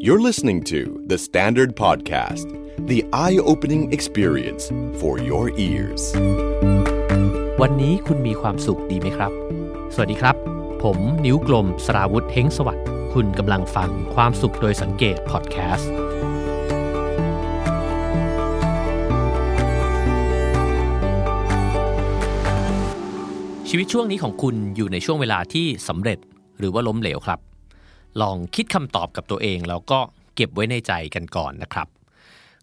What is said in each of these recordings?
You're listening to The Standard Podcast, the eye opening experience for your ears. วันนี้คุณมีความสุขดีไหมครับ สวัสดีครับ ผมนิ้วกลมสราวุธเฮงสวัสดิ์คุณกำลังฟังความสุขโดยสังเกตพอดแคสต์ชีวิตช่วงนี้ของคุณอยู่ในช่วงเวลาที่สำเร็จหรือว่าล้มเหลวครับ ลองคิดคำตอบกับตัวเองแล้วก็เก็บไว้ในใจกันก่อนนะครับ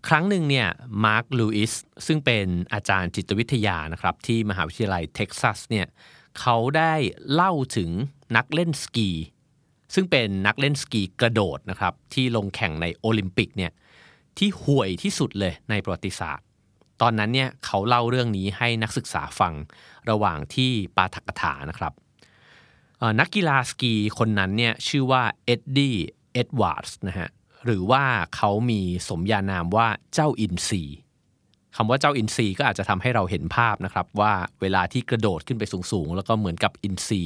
ครั้งหนึ่งเนี่ยมาร์คลูอิสซึ่งเป็นอาจารย์จิตวิทยานะครับที่มหาวิทยาลัยเท็กซัสเนี่ยเขาได้เล่าถึงนักเล่นสกี ซึ่งเป็นนักเล่นสกีกระโดดนะครับที่ลงแข่งในโอลิมปิกเนี่ยที่ห่วยที่สุดเลยในประวัติศาสตร์ ตอนนั้นเนี่ยเขาเล่าเรื่องนี้ให้นักศึกษาฟังระหว่างที่ปาฐกถานะครับเนี่ยนักกีฬาสกีคนนั้นเนี่ยชื่อว่าเอ็ดดี้เอ็ดวาร์ดส์นะฮะหรือว่าเขามีสมญานามว่าเจ้าอินทรีคำว่าเจ้าอินทรีก็อาจจะทำให้เราเห็นภาพนะครับว่าเวลาที่กระโดดขึ้นไปสูงๆ แล้วก็เหมือนกับอินทรี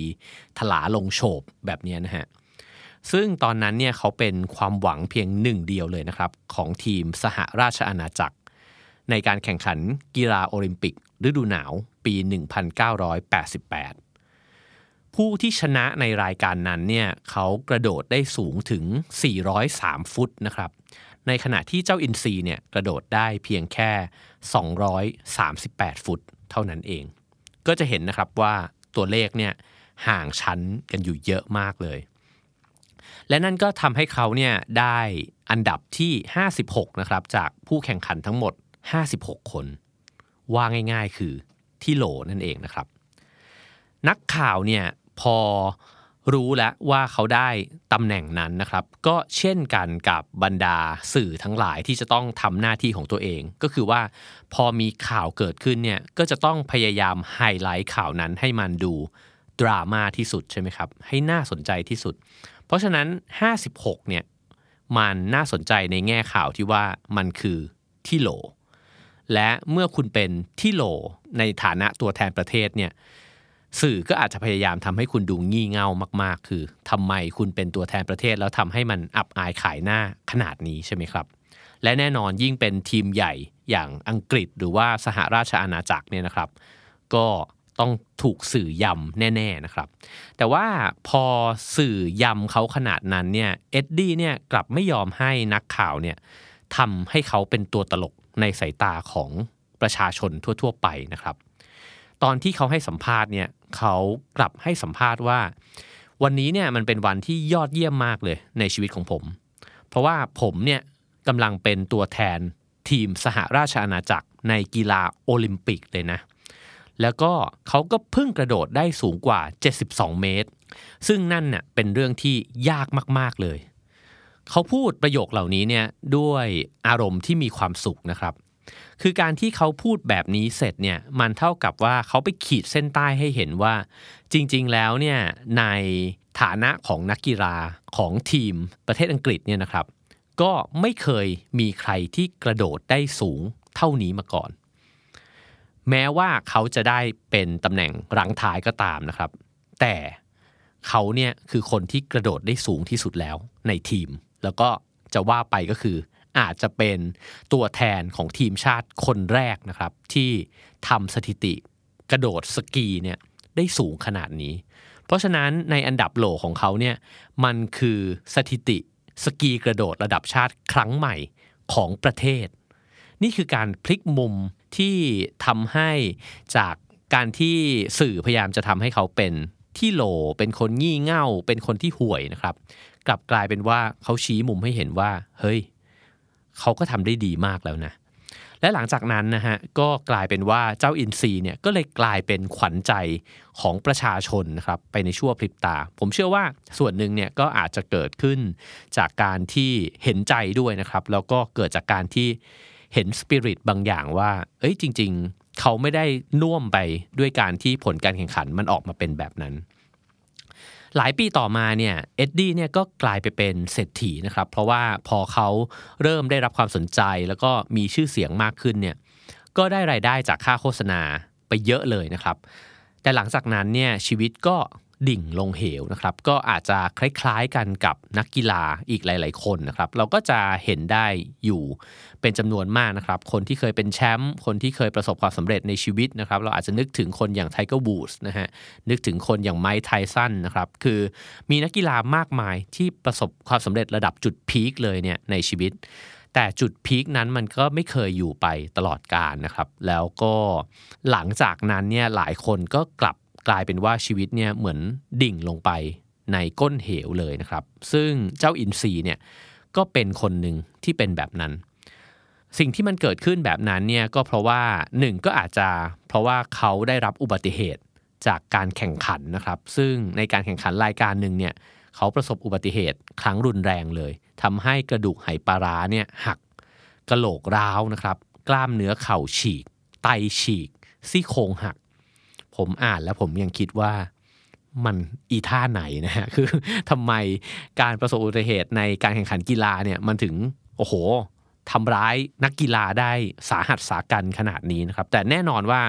ถลาลงโฉบแบบนี้นะฮะซึ่งตอนนั้นเนี่ยเขาเป็นความหวังเพียงหนึ่งเดียวเลยนะครับ ของทีมสหราชอาณาจักร ในการแข่งขันกีฬาโอลิมปิกฤดูหนาวปี 1988 ผู้ที่ชนะในรายการนั้นเนี่ยเขากระโดดได้สูงถึง 403 ฟุตนะครับ ในขณะที่เจ้าอินซีเนี่ยกระโดดได้เพียงแค่ 238 ฟุตเท่านั้นเอง ก็จะเห็นนะครับว่าตัวเลขเนี่ยห่างชั้นกันอยู่เยอะมากเลย และนั่นก็ทำให้เขาเนี่ยได้อันดับที่ 56 นะครับจากผู้แข่งขันทั้งหมด 56 คน ว่าง่ายๆคือที่โหลนั่นเองนะครับ นักข่าวเนี่ย พอรู้แล้วว่าเขาได้ตำแหน่งนั้นนะครับ ก็เช่นกันกับบรรดาสื่อทั้งหลายที่จะต้องทำหน้าที่ของตัวเอง ก็คือว่าพอมีข่าวเกิดขึ้นเนี่ยก็จะต้องพยายามไฮไลท์ข่าวนั้นให้มันดูดราม่าที่สุดใช่ไหมครับ ให้น่าสนใจที่สุด เพราะฉะนั้น 56เนี่ยมันน่าสนใจในแง่ข่าวที่ว่ามันคือที่โหลและเมื่อคุณเป็นที่โหลในฐานะตัวแทนประเทศเนี่ย สื่อก็อาจจะพยายามทำให้คุณดูงี่เง่ามาก ๆ คือทำไมคุณเป็นตัวแทนประเทศแล้วทำให้มันอับอายขายหน้าขนาดนี้ใช่ไหมครับ และแน่นอนยิ่งเป็นทีมใหญ่อย่างอังกฤษหรือว่าสหราชอาณาจักรเนี่ยนะครับ ก็ต้องถูกสื่อยำแน่ๆนะครับ แต่ว่าพอสื่อยำเขาขนาดนั้นเนี่ยเอ็ดดี้เนี่ยกลับไม่ยอมให้นักข่าวเนี่ยทำให้เขาเป็นตัวตลกในสายตาของประชาชนทั่ว ๆ ไปนะครับ ตอนที่เขาให้สัมภาษณ์เนี่ยเขากลับให้สัมภาษณ์ว่า วันนี้เนี่ยมันเป็นวันที่ยอดเยี่ยมมากเลยในชีวิตของผม เพราะว่าผมเนี่ยกำลังเป็นตัวแทนทีมสหราชอาณาจักรในกีฬาโอลิมปิกเลยนะ แล้วก็เขาก็เพิ่งกระโดดได้สูงกว่า 72 เมตร ซึ่งนั่นเน่ะเป็นเรื่องที่ยากมาก ๆ เลย เขาพูดประโยคเหล่านี้เนี่ยด้วยอารมณ์ที่มีความสุขนะครับ คือการที่เขาพูดแบบนี้เสร็จเนี่ยมันเท่ากับว่าเขาไปขีดเส้นใต้ให้เห็นว่า จริง ๆ แล้วเนี่ยในฐานะของนักกีฬาของทีมประเทศอังกฤษเนี่ยนะครับ ก็ไม่เคยมีใครที่กระโดดได้สูงเท่านี้มาก่อน แม้ว่าเขาจะได้เป็นตำแหน่งรังท้ายก็ตามนะครับ แต่เขาเนี่ยคือคนที่กระโดดได้สูงที่สุดแล้วในทีม แล้วก็จะว่าไปก็คือ อาจจะเป็นตัวแทนของทีมชาติคนแรกนะครับ ที่ทำสถิติกระโดดสกีเนี่ยได้สูงขนาดนี้ เพราะฉะนั้นในอันดับโหลของเขาเนี่ยมันคือสถิติสกีกระโดดระดับชาติครั้งใหม่ของประเทศ นี่คือการพลิกมุมที่ทำให้จากการที่สื่อพยายามจะทำให้เขาเป็นที่โหลเป็นคนงี่เง่า เป็นคนที่ห่วยนะครับ กลับกลายเป็นว่าเขาชี้มุมให้เห็นว่า เฮ้ย เขาก็ทำได้ดีมากแล้วนะ และหลังจากนั้นนะฮะก็กลายเป็นว่าเจ้าอินทรีเนี่ยก็เลยกลายเป็นขวัญใจของประชาชนนะครับไปในชั่วพริบตา ผมเชื่อว่าส่วนหนึ่งเนี่ยก็อาจจะเกิดขึ้นจากการที่เห็นใจด้วยนะครับแล้วก็เกิดจากการที่เห็นสปิริตบางอย่างว่า เอ้ยจริง ๆ เขาไม่ได้น่วมไปด้วยการที่ผลการแข่งขันมันออกมาเป็นแบบนั้น หลายปีต่อมาเนี่ยเอ็ดดี้เนี่ยก็กลายไปเป็นเศรษฐีนะครับ เพราะว่าพอเขาเริ่มได้รับความสนใจแล้วก็มีชื่อเสียงมากขึ้นเนี่ยก็ได้รายได้จากค่าโฆษณาไปเยอะเลยนะครับ แต่หลังจากนั้นเนี่ยชีวิตก็ ดิ่งลงเหวนะครับก็อาจจะคล้ายๆกันกับนักกีฬาอีกหลาย ๆ คนนะครับ เราก็จะเห็นได้อยู่เป็นจำนวนมากนะครับ คนที่เคยเป็นแชมป์คนที่เคยประสบความสำเร็จในชีวิตนะครับ เราอาจจะนึกถึงคนอย่างไทเกอร์วูดส์นะฮะนึกถึงคนอย่างไมค์ไทสันนะครับ คือมีนักกีฬามากมายที่ประสบความสำเร็จระดับจุดพีคเลยเนี่ยในชีวิต แต่จุดพีคนั้นมันก็ไม่เคยอยู่ไปตลอดกาลนะครับ แล้วก็หลังจากนั้นเนี่ยหลายคนก็กลับ กลายเป็นว่าชีวิตเนี่ยเหมือนดิ่งลงไปในก้นเหวเลยนะครับ ซึ่งเจ้าอินทรีเนี่ยก็เป็นคนหนึ่งที่เป็นแบบนั้น สิ่งที่มันเกิดขึ้นแบบนั้นเนี่ยก็เพราะว่าหนึ่งก็อาจจะเพราะว่าเขาได้รับอุบัติเหตุจากการแข่งขันนะครับ ซึ่งในการแข่งขันรายการหนึ่งเนี่ยเขาประสบอุบัติเหตุครั้งรุนแรงเลยทำให้กระดูกไหปลาร้าเนี่ยหักกระโหลกร้าวนะครับ กล้ามเนื้อเข่าฉีก ไตฉีกซี่โครงหัก ผมอ่านแล้วผมยังคิดว่ามันอีท่าไหนนะฮะ คือทำไมการประสบอุบัติเหตุในการแข่งขันกีฬาเนี่ยมันถึงโอ้โหทำร้ายนักกีฬาได้สาหัสสากันขนาดนี้นะครับ แต่แน่นอนว่า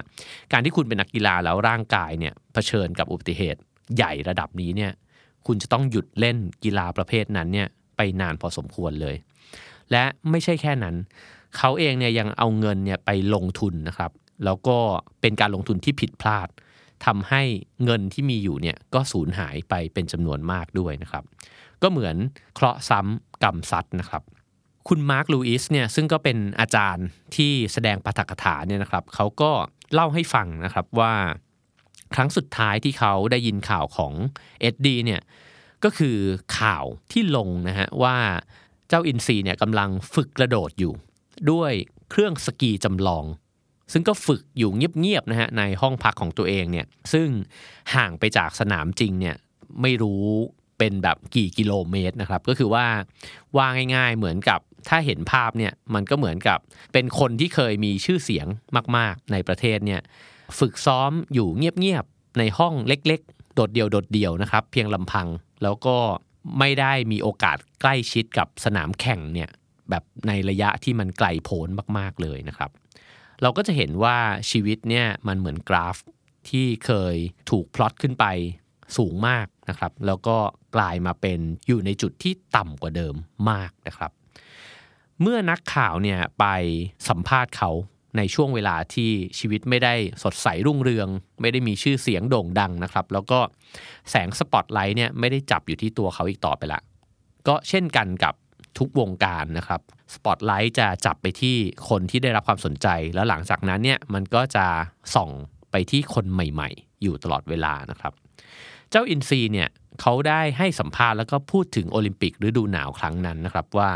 การที่คุณเป็นนักกีฬาแล้วร่างกายเนี่ยเผชิญกับอุบัติเหตุใหญ่ระดับนี้เนี่ย คุณจะต้องหยุดเล่นกีฬาประเภทนั้นเนี่ยไปนานพอสมควรเลย และไม่ใช่แค่นั้น เขาเองเนี่ยยังเอาเงินเนี่ยไปลงทุนนะครับ แล้วก็เป็นการลงทุนที่ผิดพลาดทำให้เงินที่มีอยู่เนี่ยก็สูญหายไปเป็นจำนวนมากด้วยนะครับ ก็เหมือนเคราะห์ซ้ำกรรมซัดนะครับ คุณมาร์คลูอิสเนี่ยซึ่งก็เป็นอาจารย์ที่แสดงปาฐกถาเนี่ยนะครับเขาก็เล่าให้ฟังนะครับว่าครั้งสุดท้ายที่เขาได้ยินข่าวของเอ็ดดีเนี่ยก็คือข่าวที่ลงนะฮะว่าเจ้าอินซีเนี่ยกำลังฝึกกระโดดอยู่ ด้วยเครื่องสกีจำลอง ซึ่งก็ฝึกอยู่เงียบๆนะฮะในห้องพักของตัวเองเนี่ยซึ่งห่างไปจากสนามจริงเนี่ยไม่รู้เป็นแบบกี่กิโลเมตรนะครับ ก็คือว่าว่าง่าย ๆเหมือนกับถ้าเห็นภาพเนี่ยมันก็เหมือนกับเป็นคนที่เคยมีชื่อเสียงมาก ๆ ในประเทศเนี่ยฝึกซ้อมอยู่เงียบๆในห้องเล็ก ๆ โดดเดี่ยวโดดเดี่ยวนะครับ เพียงลำพังแล้วก็ไม่ได้มีโอกาสใกล้ชิดกับสนามแข่งเนี่ยแบบในระยะที่มันไกลโพ้นมาก ๆ เลยนะครับ เราก็จะเห็นว่าชีวิตเนี่ยมันเหมือนกราฟที่เคยถูกพลอตขึ้นไปสูงมากนะครับ แล้วก็กลายมาเป็นอยู่ในจุดที่ต่ำกว่าเดิมมากนะครับ เมื่อนักข่าวเนี่ยไปสัมภาษณ์เขาในช่วงเวลาที่ชีวิตไม่ได้สดใสรุ่งเรือง ไม่ได้มีชื่อเสียงโด่งดังนะครับ แล้วก็แสงสปอตไลท์เนี่ยไม่ได้จับอยู่ที่ตัวเขาอีกต่อไปละ ก็เช่นกันกับ ทุกวงการนะครับสปอตไลท์จะจับไปที่คนที่ได้รับความสนใจ แล้วหลังจากนั้นเนี่ยมันก็จะส่องไปที่คนใหม่ๆ อยู่ตลอดเวลานะครับ เจ้าอินซีเนี่ยเขาได้ให้สัมภาษณ์แล้วก็พูดถึงโอลิมปิกฤดูหนาวครั้งนั้นนะครับว่า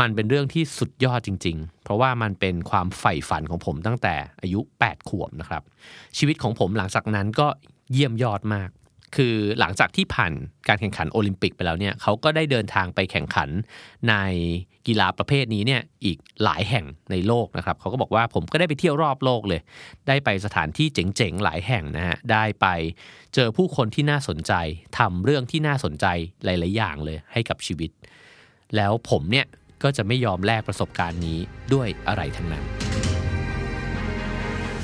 มันเป็นเรื่องที่สุดยอดจริง ๆ เพราะว่ามันเป็นความใฝ่ฝันของผมตั้งแต่อายุ 8 ขวบนะครับ ชีวิตของผมหลังจากนั้นก็เยี่ยมยอดมาก คือหลังจากที่ผ่านการแข่งขันโอลิมปิกไปแล้วเนี่ยเขาก็ได้เดินทางไปแข่งขันในกีฬาประเภทนี้เนี่ยอีกหลายแห่งในโลกนะครับเขาก็บอกว่าผมก็ได้ไปเที่ยวรอบโลกเลย ได้ไปสถานที่เจ๋งๆหลายแห่งนะฮะได้ไปเจอผู้คนที่น่าสนใจทำเรื่องที่น่าสนใจหลายๆอย่างเลยให้กับชีวิต แล้วผมเนี่ยก็จะไม่ยอมแลกประสบการณ์นี้ด้วยอะไรทั้งนั้น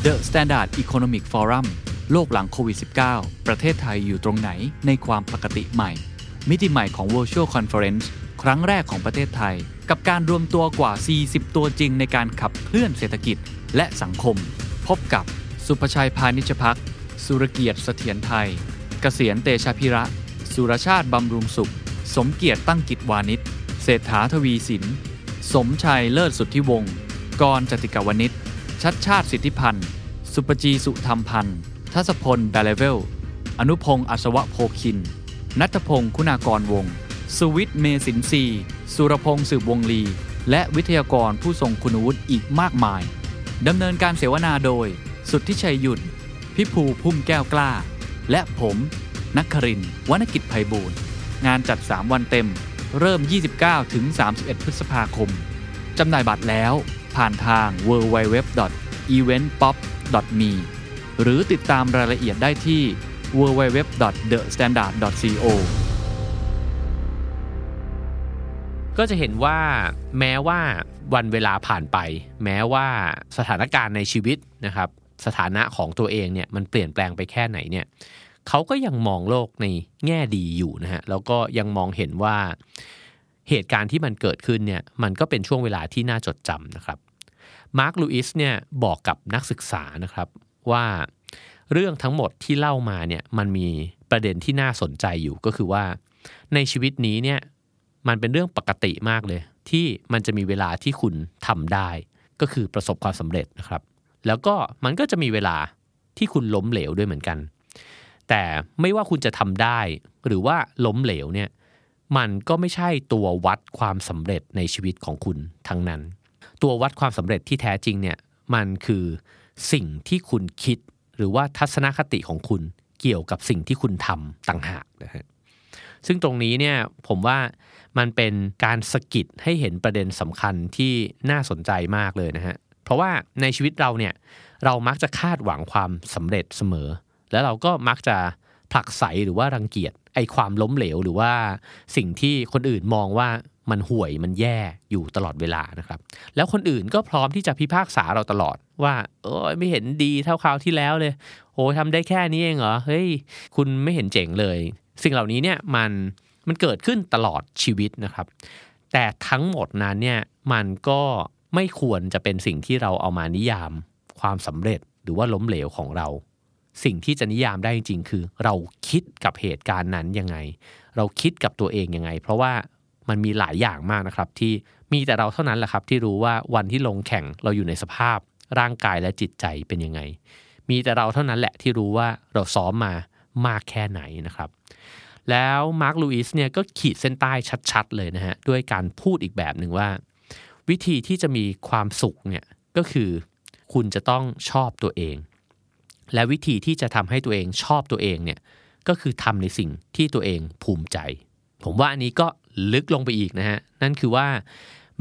The Standard Economic Forum โลกหลังโควิด -19 ประเทศไทยอยู่ตรงไหนในความปกติใหม่ มิติใหม่ของ Virtual Conference ครั้งแรกของประเทศไทย กับการรวมตัวกว่า 40 ตัวจริงในการขับเคลื่อนเศรษฐกิจและสังคม พบกับสุภชัยพานิชพักสุรเกียรติเสถียรไทยเกษียณเตชะพิระ สุรชาติบำรุงสุข สมเกียรติตั้งกิจวานิชเศรษฐาทวีสิน สมชัยเลิศสุทธิวงศ์กรจติกาวนิชชัดชาติสิทธิพันธ์ ศุภจีสุธรรมพันธุ์ ธรรศพลฐ์ แบเลเว็ลด์ อนุพงษ์อัศวโภคิน ณัฐพงศ์คุณากรวงศ์สุวิทย์เมษินทรีย์ สุรพงษ์สืบวงศ์ลี และวิทยากรผู้ทรงคุณวุฒิอีกมากมาย ดำเนินการเสวนาโดย สุทธิชัยหยุ่น พิภูพุ่มแก้วกล้า และผมนักครินทร์วณกิจไพบูรณ์ งานจัด 3 วันเต็ม เริ่ม 29 ถึง 31 พฤษภาคม จำหน่ายบัตรแล้วผ่านทาง www.eventpop.me หรือติดตามรายละเอียดได้ที่ www.thestandard.co ก็จะเห็นว่าแม้ว่าวันเวลาผ่านไป แม้ว่าสถานการณ์ในชีวิตนะครับ สถานะของตัวเองเนี่ยมันเปลี่ยนแปลงไปแค่ไหนเนี่ยเขาก็ยังมองโลกในแง่ดีอยู่นะฮะแล้วก็ยังมองเห็นว่าเหตุการณ์ที่มันเกิดขึ้นเนี่ยมันก็เป็นช่วงเวลาที่น่าจดจำนะครับมาร์คลูอิสเนี่ยบอกกับนักศึกษานะครับ ว่าเรื่องทั้งหมดที่เล่ามาเนี่ยมันมีประเด็นที่น่าสนใจอยู่ก็คือว่า ในชีวิตนี้เนี่ยมันเป็นเรื่องปกติมากเลย ที่มันจะมีเวลาที่คุณทำได้ ก็คือประสบความสำเร็จนะครับ แล้วก็มันก็จะมีเวลาที่คุณล้มเหลวด้วยเหมือนกัน แต่ไม่ว่าคุณจะทำได้ หรือว่าล้มเหลวเนี่ยมันก็ไม่ใช่ตัววัดความสำเร็จในชีวิตของคุณทั้งนั้น ตัววัดความสำเร็จที่แท้จริงเนี่ยมันคือ สิ่งที่คุณคิด หรือว่าทัศนคติของคุณเกี่ยวกับสิ่งที่คุณทำต่างหากนะฮะซึ่งตรงนี้เนี่ยผมว่ามันเป็นการสกิดให้เห็นประเด็นสำคัญที่น่าสนใจมากเลยนะฮะเพราะว่าในชีวิตเราเนี่ยเรามักจะคาดหวังความสำเร็จเสมอ แล้วเราก็มักจะ ผลักไสหรือว่ารังเกียจไอความล้มเหลวหรือว่าสิ่งที่คนอื่นมองว่ามันห่วยมันแย่อยู่ตลอดเวลานะครับ แล้วคนอื่นก็พร้อมที่จะพิพากษาเราตลอดว่า เออไม่เห็นดีเท่าคราวที่แล้วเลยโอ้ทำได้แค่นี้เองเหรอเฮ้ยคุณไม่เห็นเจ๋งเลย สิ่งเหล่านี้เนี่ยมันมันเกิดขึ้นตลอดชีวิตนะครับ แต่ทั้งหมดนั้นเนี่ยมันก็ไม่ควรจะเป็นสิ่งที่เราเอามานิยามความสำเร็จหรือว่าล้มเหลวของเรา สิ่งที่จะนิยามได้จริง ๆ คือเราคิดกับเหตุการณ์นั้นยังไง เราคิดกับตัวเองยังไง เพราะว่ามันมีหลายอย่างมากนะครับ ที่มีแต่เราเท่านั้นแหละครับ ที่รู้ว่าวันที่ลงแข่งเราอยู่ในสภาพ ร่างกายและจิตใจเป็นยังไง มีแต่เราเท่านั้นแหละที่รู้ว่าเราซ้อมมามากแค่ไหนนะครับ แล้วมาร์คลูอิสเนี่ยก็ขีดเส้นใต้ชัดๆ เลยนะฮะด้วยการพูดอีกแบบหนึ่งว่า วิธีที่จะมีความสุขเนี่ยก็คือคุณจะต้องชอบตัวเอง และวิธีที่จะทำให้ตัวเองชอบตัวเองเนี่ยก็คือทำในสิ่งที่ตัวเองภูมิใจ ผมว่าอันนี้ก็ลึกลงไปอีกนะฮะนั่นคือว่า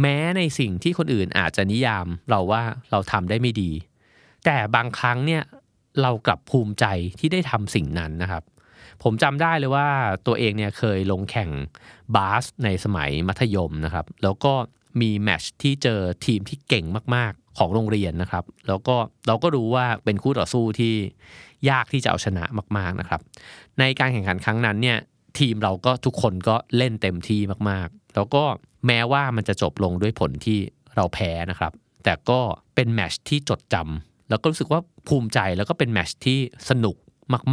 แม้ในสิ่งที่คนอื่นอาจจะนิยามเราว่าเราทำได้ไม่ดี แต่บางครั้งเนี่ยเรากลับภูมิใจที่ได้ทำสิ่งนั้นนะครับ ผมจำได้เลยว่าตัวเองเนี่ยเคยลงแข่งบาสในสมัยมัธยมนะครับ แล้วก็มีแมชที่เจอทีมที่เก่งมากของโรงเรียนนะครับ แล้วก็เราก็รู้ว่าเป็นคู่ต่อสู้ที่ยากที่จะเอาชนะมากๆนะครับ ในการแข่งขันครั้งนั้นเนี่ยทีมเราก็ทุกคนก็เล่นเต็มที่มากๆ แล้วก็แม้ว่ามันจะจบลงด้วยผลที่เราแพ้นะครับ แต่ก็เป็นแมชที่จดจำแล้วก็รู้สึกว่าภูมิใจแล้วก็เป็นแมชที่สนุก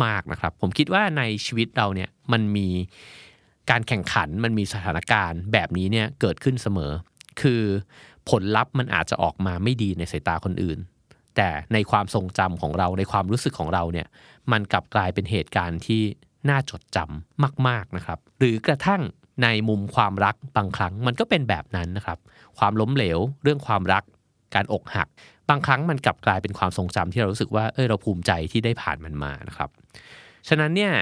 มาก ๆนะครับ ผมคิดว่าในชีวิตเราเนี่ยมันมีการแข่งขันมันมีสถานการณ์แบบนี้เนี่ยเกิดขึ้นเสมอ คือ ผลลัพธ์มันอาจจะออกมาไม่ดีในสายตาคนอื่น แต่ในความทรงจำของเราในความรู้สึกของเราเนี่ยมันกลับกลายเป็นเหตุการณ์ที่น่าจดจำมาก ๆนะครับ หรือกระทั่งในมุมความรักบางครั้งมันก็เป็นแบบนั้นนะครับ ความล้มเหลวเรื่องความรัก การอกหัก บางครั้งมันกลับกลายเป็นความทรงจำที่เรารู้สึกว่าเออเราภูมิใจที่ได้ผ่านมันมานะครับ ฉะนั้นเนี่ย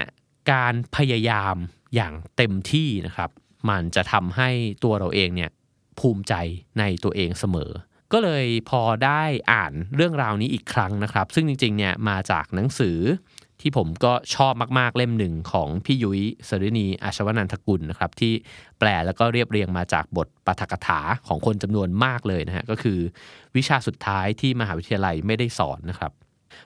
การพยายามอย่างเต็มที่นะครับ มันจะทำให้ตัวเราเองเนี่ย ภูมิใจในตัวเองเสมอ ก็เลยพอได้อ่านเรื่องราวนี้อีกครั้งนะครับ ซึ่งจริงๆเนี่ยมาจากหนังสือที่ผมก็ชอบมากๆเล่มหนึ่งของพี่ยุ้ยสรินีอาชวนันทกุลนะครับที่แปลแล้วก็เรียบเรียงมาจากบทปาฐกถาของคนจำนวนมากเลยนะฮะก็คือวิชาสุดท้ายที่มหาวิทยาลัยไม่ได้สอนนะครับ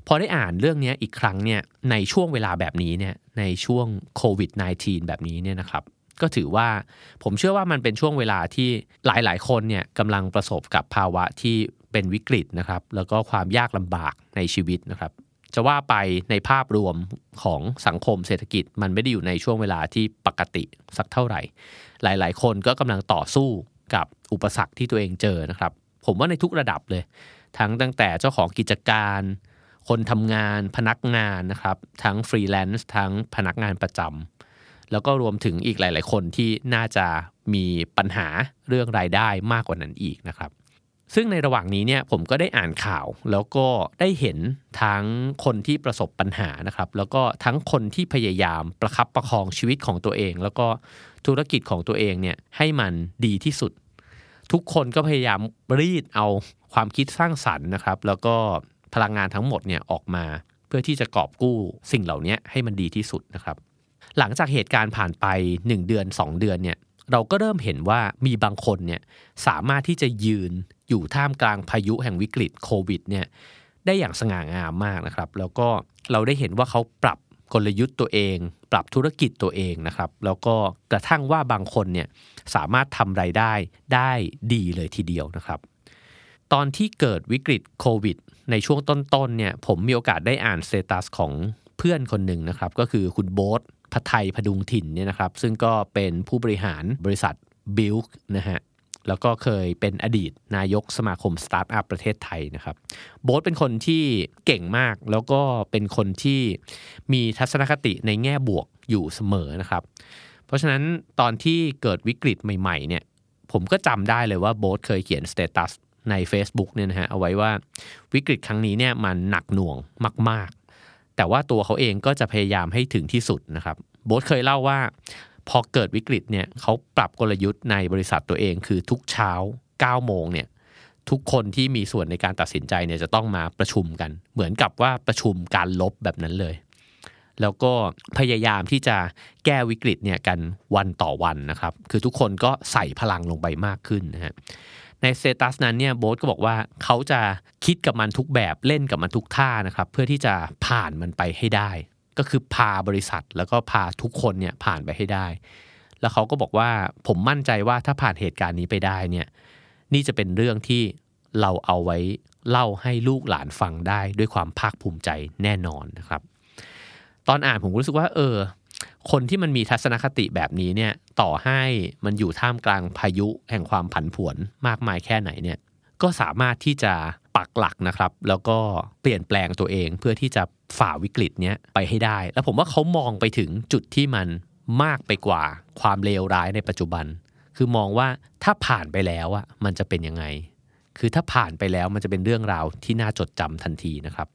พอได้อ่านเรื่องนี้อีกครั้งเนี่ยในช่วงเวลาแบบนี้เนี่ยในช่วงโควิด -19 แบบนี้เนี่ยนะครับ ก็ถือว่าผมเชื่อว่ามันเป็นช่วงเวลาที่หลายๆ คนเนี่ยกำลังประสบกับภาวะที่เป็นวิกฤตนะครับ แล้วก็ความยากลำบากในชีวิตนะครับ จะว่าไปในภาพรวมของสังคมเศรษฐกิจ มันไม่ได้อยู่ในช่วงเวลาที่ปกติสักเท่าไหร่ หลาย ๆ คนก็กำลังต่อสู้กับอุปสรรคที่ตัวเองเจอนะครับ ผมว่าในทุกระดับเลย ทั้งตั้งแต่เจ้าของกิจการ คนทำงานพนักงานนะครับ ทั้งฟรีแลนซ์ทั้งพนักงานประจำ แล้วก็รวมถึงอีกหลาย ๆ คนที่น่าจะมีปัญหาเรื่องรายได้มากกว่านั้นอีกนะครับซึ่งในระหว่างนี้เนี่ยผมก็ได้อ่านข่าว แล้วก็ได้เห็นทั้งคนที่ประสบปัญหานะครับ แล้วก็ทั้งคนที่พยายามประคับประคองชีวิตของตัวเอง แล้วก็ธุรกิจของตัวเองเนี่ยให้มันดีที่สุด ทุกคนก็พยายามรีดเอาความคิดสร้างสรรค์นะครับ แล้วก็พลังงานทั้งหมดเนี่ยออกมา เพื่อที่จะกอบกู้สิ่งเหล่านี้ให้มันดีที่สุดนะครับ หลังจากเหตุการณ์ผ่านไป 1 เดือน 2 เดือนเนี่ยเราก็เริ่มเห็นว่ามีบางคนเนี่ยสามารถที่จะยืนอยู่ท่ามกลางพายุแห่งวิกฤตโควิดเนี่ยได้อย่างสง่างามมากนะครับ แล้วก็เราได้เห็นว่าเขาปรับกลยุทธ์ตัวเอง ปรับธุรกิจตัวเองนะครับ แล้วก็กระทั่งว่าบางคนเนี่ยสามารถทำไรายได้ได้ดีเลยทีเดียวนะครับ ตอนที่เกิดวิกฤตโควิดในช่วงต้นๆเนี่ยผมมีโอกาสได้อ่านสเตตัสของ เพื่อนคนหนึ่งนะครับก็คือคุณโบ๊ทพัทไทยพดุงถิ่นเนี่ยนะครับซึ่งก็เป็นผู้บริหารบริษัทBuilk นะฮะแล้วก็เคยเป็นอดีตนายกสมาคมสตาร์ทอัพประเทศไทยนะครับโบ๊ทเป็นคนที่เก่งมากแล้วก็เป็นคนที่มีทัศนคติในแง่บวกอยู่เสมอนะครับ เพราะฉะนั้นตอนที่เกิดวิกฤตใหม่ ๆเนี่ยผมก็จำได้เลยว่าโบ๊ทเคยเขียน status ใน Facebook เนี่ยนะฮะเอาไว้ว่าวิกฤตครั้งนี้เนี่ยมันหนักหน่วงมากๆ แต่ว่าตัวเขาเองก็จะพยายามให้ถึงที่สุดนะครับโบ๊ทเคยเล่าว่าพอเกิดวิกฤตเนี่ยเขาปรับกลยุทธ์ในบริษัทตัวเองคือทุกเช้า 9 โมงเนี่ยทุกคนที่มีส่วนในการตัดสินใจเนี่ยจะต้องมาประชุมกัน เหมือนกับว่าประชุมการลบแบบนั้นเลย แล้วก็พยายามที่จะแก้วิกฤตเนี่ยกันวันต่อวันนะครับ คือทุกคนก็ใส่พลังลงไปมากขึ้นนะฮะ ในสเตตัสนั้นเนี่ยโบ๊ทก็บอกว่าเขาจะคิดกับมันทุกแบบเล่นกับมันทุกท่านะครับเพื่อที่จะผ่านมันไปให้ได้ ก็คือพาบริษัทแล้วก็พาทุกคนเนี่ยผ่านไปให้ได้ แล้วเขาก็บอกว่าผมมั่นใจว่าถ้าผ่านเหตุการณ์นี้ไปได้เนี่ยนี่จะเป็นเรื่องที่เราเอาไว้เล่าให้ลูกหลานฟังได้ด้วยความภาคภูมิใจแน่นอนนะครับ ตอนอ่านผมรู้สึกว่าเออ คนที่มันมีทัศนคติแบบนี้เนี่ยต่อให้มันอยู่ท่ามกลางพายุแห่งความผันผวนมากมายแค่ไหนเนี่ยก็สามารถที่จะปักหลักนะครับ แล้วก็เปลี่ยนแปลงตัวเองเพื่อที่จะฝ่าวิกฤตเนี้ยไปให้ได้ แล้วผมว่าเขามองไปถึงจุดที่มันมากไปกว่าความเลวร้ายในปัจจุบัน คือมองว่าถ้าผ่านไปแล้วอะมันจะเป็นยังไง คือถ้าผ่านไปแล้วมันจะเป็นเรื่องราวที่น่าจดจำทันทีนะครับ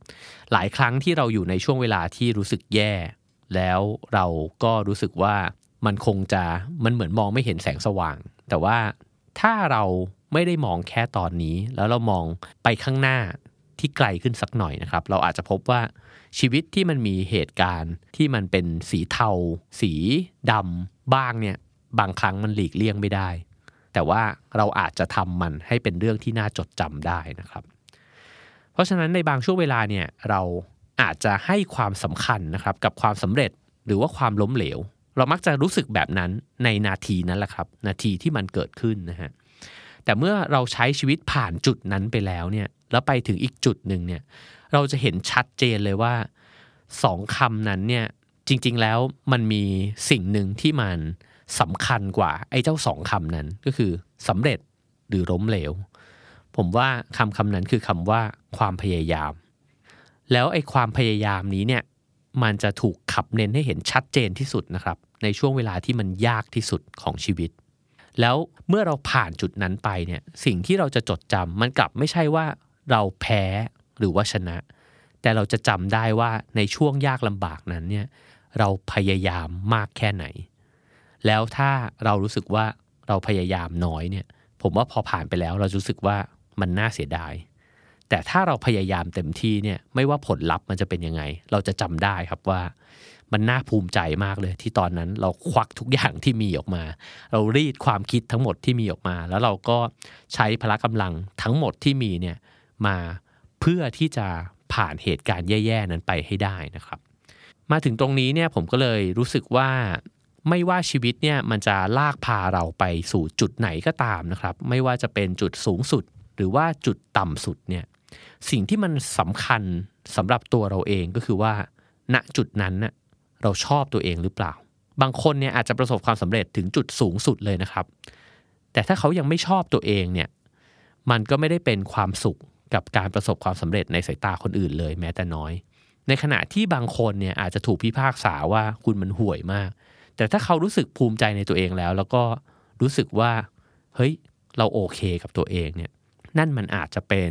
หลายครั้งที่เราอยู่ในช่วงเวลาที่รู้สึกแย่ แล้วเราก็รู้สึกว่ามันคงจะมันเหมือนมองไม่เห็นแสงสว่าง แต่ว่าถ้าเราไม่ได้มองแค่ตอนนี้ แล้วเรามองไปข้างหน้าที่ไกลขึ้นสักหน่อยนะครับ เราอาจจะพบว่าชีวิตที่มันมีเหตุการณ์ที่มันเป็นสีเทา สีดำบ้างเนี่ยบางครั้งมันหลีกเลี่ยงไม่ได้ แต่ว่าเราอาจจะทำมันให้เป็นเรื่องที่น่าจดจำได้นะครับ เพราะฉะนั้นในบางช่วงเวลาเนี่ยเรา อาจจะให้ความสำคัญนะครับกับความสำเร็จหรือว่าความล้มเหลว เรามักจะรู้สึกแบบนั้นในนาทีนั้นแหละครับ นาทีที่มันเกิดขึ้นนะฮะแต่เมื่อเราใช้ชีวิตผ่านจุดนั้นไปแล้วเนี่ยแล้วไปถึงอีกจุดหนึ่งเนี่ยเราจะเห็นชัดเจนเลยว่าสองคำนั้นเนี่ยจริง ๆแล้วมันมีสิ่งหนึ่งที่มันสำคัญกว่าไอ้เจ้าสองคำนั้นก็คือสำเร็จหรือล้มเหลว ผมว่าคำคำนั้นคือคำว่าความพยายาม แล้วไอ้ความพยายามนี้เนี่ยมันจะถูกขับเน้นให้เห็นชัดเจนที่สุดนะครับ ในช่วงเวลาที่มันยากที่สุดของชีวิต แล้วเมื่อเราผ่านจุดนั้นไปเนี่ยสิ่งที่เราจะจดจำมันกลับไม่ใช่ว่าเราแพ้หรือว่าชนะ แต่เราจะจำได้ว่าในช่วงยากลำบากนั้นเนี่ยเราพยายามมากแค่ไหน แล้วถ้าเรารู้สึกว่าเราพยายามน้อยเนี่ย ผมว่าพอผ่านไปแล้วเรารู้สึกว่ามันน่าเสียดาย แต่ถ้าเราพยายามเต็มที่เนี่ยไม่ว่าผลลัพธ์มันจะเป็นยังไง เราจะจำได้ครับว่ามันน่าภูมิใจมากเลยที่ตอนนั้นเราควักทุกอย่างที่มีออกมา เรารีดความคิดทั้งหมดที่มีออกมา แล้วเราก็ใช้พละกำลังทั้งหมดที่มีเนี่ยมาเพื่อที่จะผ่านเหตุการณ์แย่ๆนั้นไปให้ได้นะครับ มาถึงตรงนี้เนี่ยผมก็เลยรู้สึกว่าไม่ว่าชีวิตเนี่ยมันจะลากพาเราไปสู่จุดไหนก็ตามนะครับ ไม่ว่าจะเป็นจุดสูงสุดหรือว่าจุดต่ำสุดเนี่ย สิ่งที่มันสำคัญสำหรับตัวเราเองก็คือว่า ณจุดนั้นน่ะเราชอบตัวเองหรือเปล่า บางคนเนี่ยอาจจะประสบความสำเร็จถึงจุดสูงสุดเลยนะครับ แต่ถ้าเขายังไม่ชอบตัวเองเนี่ยมันก็ไม่ได้เป็นความสุขกับการประสบความสำเร็จในสายตาคนอื่นเลยแม้แต่น้อย ในขณะที่บางคนเนี่ยอาจจะถูกพิพากษาว่าคุณมันห่วยมาก แต่ถ้าเขารู้สึกภูมิใจในตัวเองแล้ว แล้วก็รู้สึกว่า เฮ้ย เราโอเคกับตัวเองเนี่ย นั่นมันอาจจะเป็น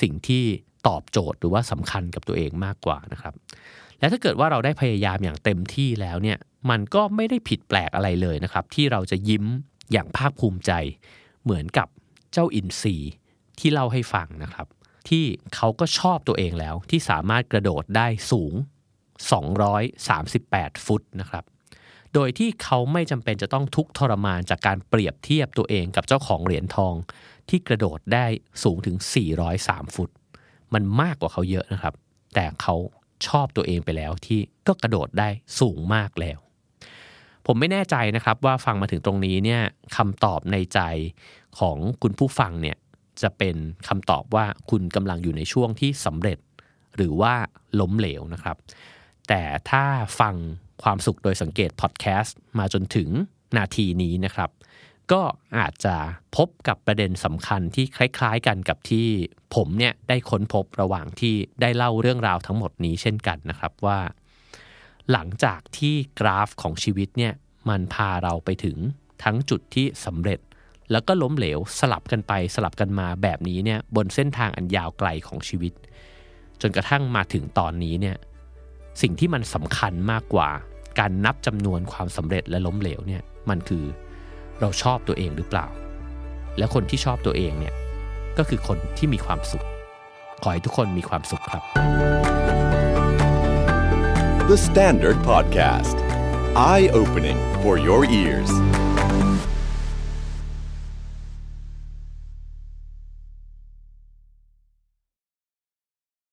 สิ่งที่ตอบโจทย์หรือว่าสำคัญกับตัวเองมากกว่านะครับ และถ้าเกิดว่าเราได้พยายามอย่างเต็มที่แล้วเนี่ยมันก็ไม่ได้ผิดแปลกอะไรเลยนะครับ ที่เราจะยิ้มอย่างภาคภูมิใจ เหมือนกับเจ้าอินทรีที่เล่าให้ฟังนะครับ ที่เขาก็ชอบตัวเองแล้วที่สามารถกระโดดได้สูง 238 ฟุตนะครับโดยที่เขาไม่จำเป็นจะต้องทุกข์ทรมานจากการเปรียบเทียบตัวเองกับเจ้าของเหรียญทอง ที่กระโดดได้สูงถึง 403 ฟุต มันมากกว่าเขาเยอะนะครับ แต่เขาชอบตัวเองไปแล้วที่ก็กระโดดได้สูงมากแล้ว ผมไม่แน่ใจนะครับว่าฟังมาถึงตรงนี้เนี่ยคำตอบในใจของคุณผู้ฟังเนี่ยจะเป็นคำตอบว่าคุณกำลังอยู่ในช่วงที่สำเร็จ หรือว่าล้มเหลวนะครับ แต่ถ้าฟังความสุขโดยสังเกตพอดแคสต์มาจนถึงนาทีนี้นะครับ ก็อาจจะพบกับประเด็นสำคัญที่คล้าย ๆ กันกับที่ผมเนี่ยได้ค้นพบระหว่างที่ได้เล่าเรื่องราวทั้งหมดนี้เช่นกันนะครับว่า หลังจากที่กราฟของชีวิตเนี่ยมันพาเราไปถึงทั้งจุดที่สำเร็จ แล้วก็ล้มเหลวสลับกันไปสลับกันมาแบบนี้เนี่ยบนเส้นทางอันยาวไกลของชีวิต จนกระทั่งมาถึงตอนนี้เนี่ยสิ่งที่มันสำคัญมากกว่าการนับจำนวนความสำเร็จและล้มเหลวเนี่ยมันคือ เราชอบตัวเองหรือเปล่า และคนที่ชอบตัวเองเนี่ยก็คือคนที่มีความสุข ขอให้ทุกคนมีความสุขครับ The Standard Podcast. Eye opening for your ears.